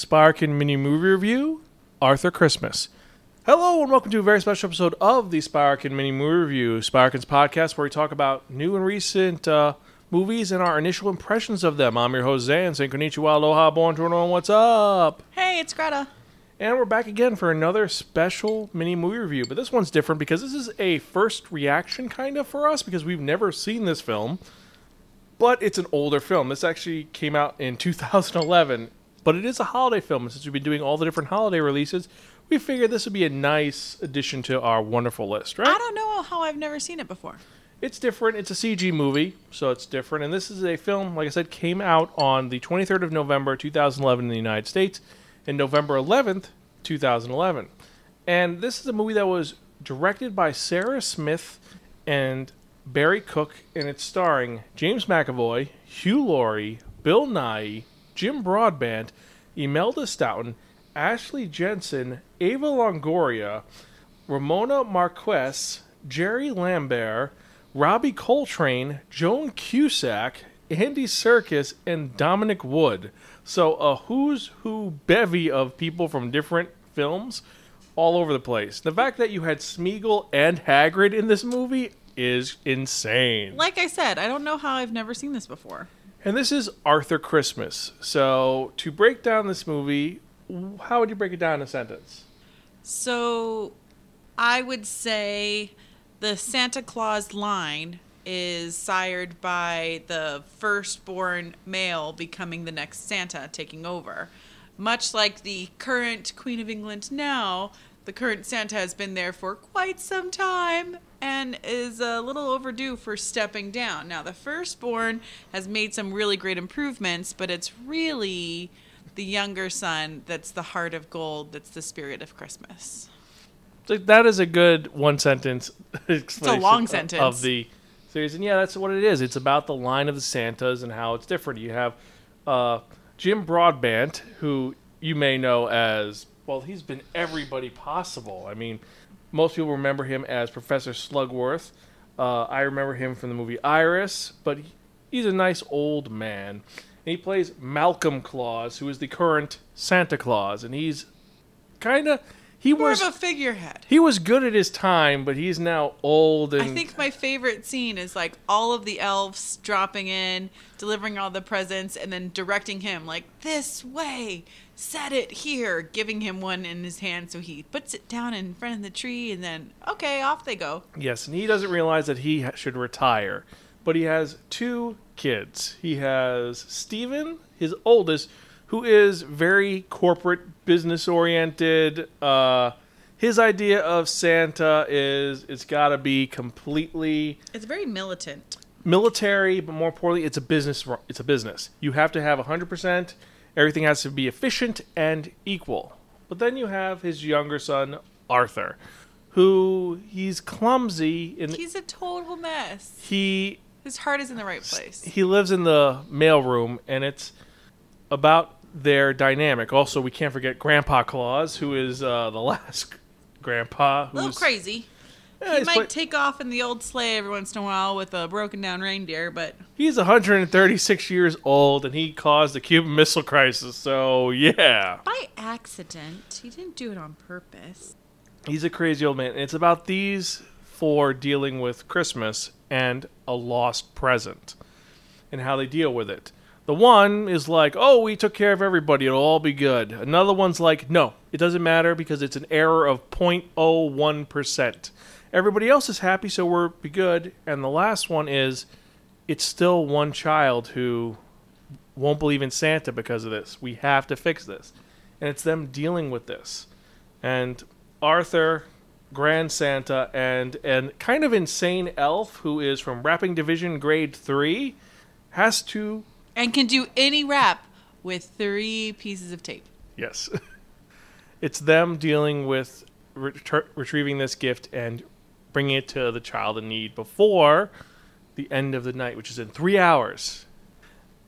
Sparkin mini movie review, Arthur Christmas. Hello and welcome to a very special episode of the Sparkin mini movie review, Sparkin's podcast where we talk about new and recent uh, movies and our initial impressions of them. I'm your host Zan, saying konnichiwa, aloha, bonjour, and what's up? Hey, it's Greta. And we're back again for another special mini movie review. But this one's different because this is a first reaction kind of for us because we've never seen this film. But it's an older film. This actually came out in 2011. But it is a holiday film. And since we've been doing all the different holiday releases, we figured this would be a nice addition to our wonderful list, right? I don't know how I've never seen it before. It's different. It's a CG movie, so it's different. And this is a film, like I said, came out on the 23rd of November 2011 in the United States and November 11th, 2011. And this is a movie that was directed by Sarah Smith and Barry Cook, and it's starring James McAvoy, Hugh Laurie, Bill Nighy, Jim Broadbent, Imelda Staunton, Ashley Jensen, Eva Longoria, Ramona Marquez, Jerry Lambert, Robbie Coltrane, Joan Cusack, Andy Serkis, and Dominic Wood. So a who's who bevy of people from different films all over the place. The fact that you had Smeagol and Hagrid in this movie is insane. Like I said, I don't know how I've never seen this before. And this is Arthur Christmas. So to break down this movie, how would you break it down in a sentence? So I would say the Santa Claus line is sired by the firstborn male becoming the next Santa, taking over. Much like the current Queen of England now, the current Santa has been there for quite some time and is a little overdue for stepping down. Now, the firstborn has made some really great improvements, but it's really the younger son that's the heart of gold, that's the spirit of Christmas. That is a good one sentence explanation long of- sentence. of the series. And yeah, that's what it is. It's about the line of the Santas and how it's different. You have uh, Jim Broadbent, who you may know as well. He's been everybody possible. I mean, most people remember him as Professor Slughorn. Uh, I remember him from the movie Iris, but he, he's a nice old man. And he plays Malcolm Claus, who is the current Santa Claus, and he's kind of he More was of a figurehead. he was good at his time, but he's now old and I think my favorite scene is like all of the elves dropping in, delivering all the presents, and then directing him like this way, set it here, giving him one in his hand so he puts it down in front of the tree, and then okay, off they go. yes, and he doesn't realize that he should retire. But he has two kids. He has Steven, his oldest, who is very corporate, business oriented. Uh, his idea of Santa is it's got to be completely It's very militant. military, but more importantly, it's a business. It's a business. You have to have 100%. Everything has to be efficient and equal. But then you have his younger son, Arthur, who he's clumsy and He's a total mess. he His heart is in the right place. he lives in the mailroom, and it's about their dynamic. Also, we can't forget Grandpa Claus, who is uh, the last grandpa. A little crazy. Yeah, He might play- take off in the old sleigh every once in a while with a broken down reindeer, but He's 136 years old, and he caused the Cuban Missile Crisis. So yeah, by accident. He didn't do it on purpose. he's a crazy old man. And it's about these four dealing with Christmas and a lost present, and how they deal with it. The one is like, "Oh, we took care of everybody; it'll all be good." Another one's like, "No, it doesn't matter because it's an error of 0.01 percent. Everybody else is happy, so we're be good." And the last one is, it's still one child who won't believe in Santa because of this. We have to fix this. And it's them dealing with this. And Arthur, Grand Santa, and an kind of insane elf who is from Wrapping Division Grade 3 has to. And can do any wrap with three pieces of tape. Yes. it's them dealing with ret- retrieving this gift and bringing it to the child in need before the end of the night, which is in three hours.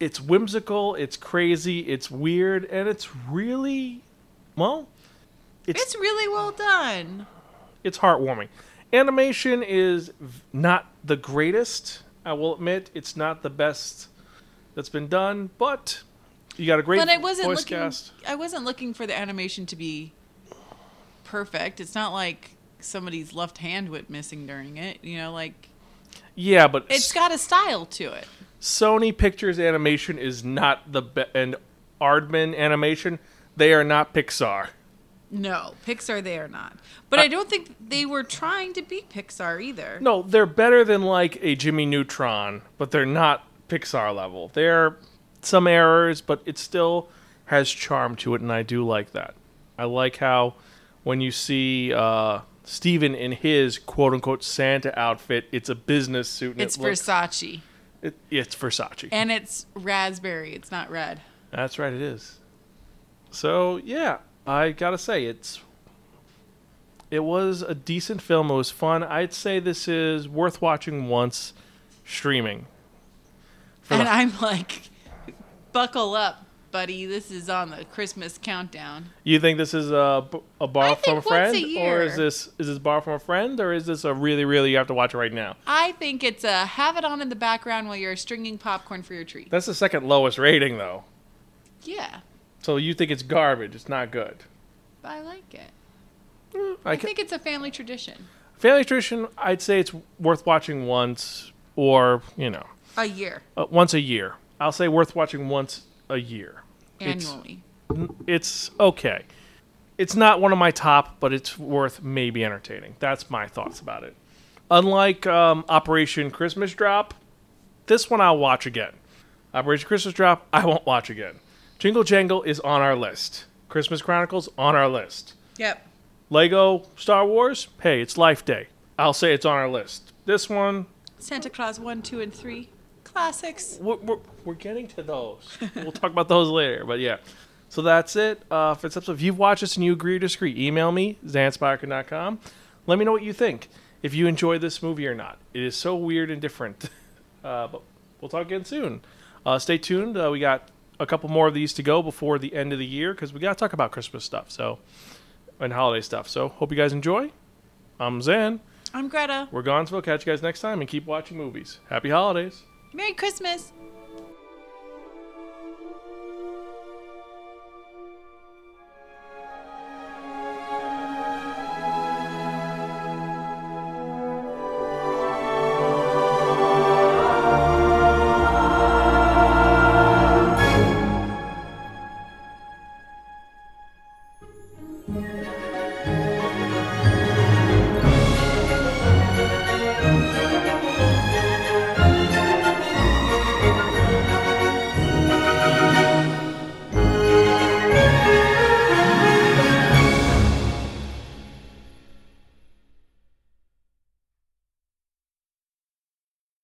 It's whimsical, it's crazy, it's weird, and it's really, well, it's It's really well done. it's heartwarming. Animation is not the greatest. I will admit it's not the best that's been done, but You got a great But I wasn't voice looking. cast. I wasn't looking for the animation to be perfect. It's not like somebody's left hand went missing during it. You know, like Yeah, but it's got a style to it. Sony Pictures Animation is not the be- and Aardman Animation. They are not Pixar. No, Pixar they are not. But I don't think they were trying to be Pixar either. No, they're better than like a Jimmy Neutron, but they're not Pixar level. There are some errors, but it still has charm to it, and I do like that. I like how when you see uh, Steven in his quote unquote Santa outfit, it's a business suit. And It's it looks, Versace. it, it's Versace. And it's raspberry. It's not red. That's right, it is. So yeah, I gotta say it's it was a decent film. It was fun. I'd say this is worth watching once streaming. And the- I'm like, buckle up, buddy. This is on the Christmas countdown. you think this is a, a borrow I from a think once a friend, or is this is this borrow from a friend, or is this a really really you have to watch it right now? I think it's a have it on in the background while you're stringing popcorn for your treat. That's the second lowest rating though. Yeah, So you think it's garbage? It's not good. But I like it. Mm, I, I can, think it's a family tradition. family tradition. I'd say it's worth watching once, or you know, A year uh, once a year. I'll say worth watching once a year. It's- annually. It's okay. It's not one of my top, but it's worth maybe entertaining. That's my thoughts about it. Unlike um, Operation Christmas Drop, this one I'll watch again. Operation Christmas Drop, I won't watch again. Jingle Jangle is on our list. Christmas Chronicles on our list. Yep. Lego Star Wars, hey, it's Life Day. I'll say it's on our list. This one, Santa Claus one, two, and three, classics. we're, we're, we're getting to those. we'll talk about those later. But yeah. So that's it uh, for this episode. If you've watched this and you agree or disagree, email me, zanspiker.com. Let me know what you think. If you enjoy this movie or not. It is so weird and different. Uh, but we'll talk again soon. Uh, stay tuned. Uh, we got a couple more of these to go before the end of the year because we got to talk about Christmas stuff so and holiday stuff. So hope you guys enjoy. I'm Zan. I'm Greta. We're gone, so we'll catch you guys next time and keep watching movies. Happy holidays. Merry Christmas.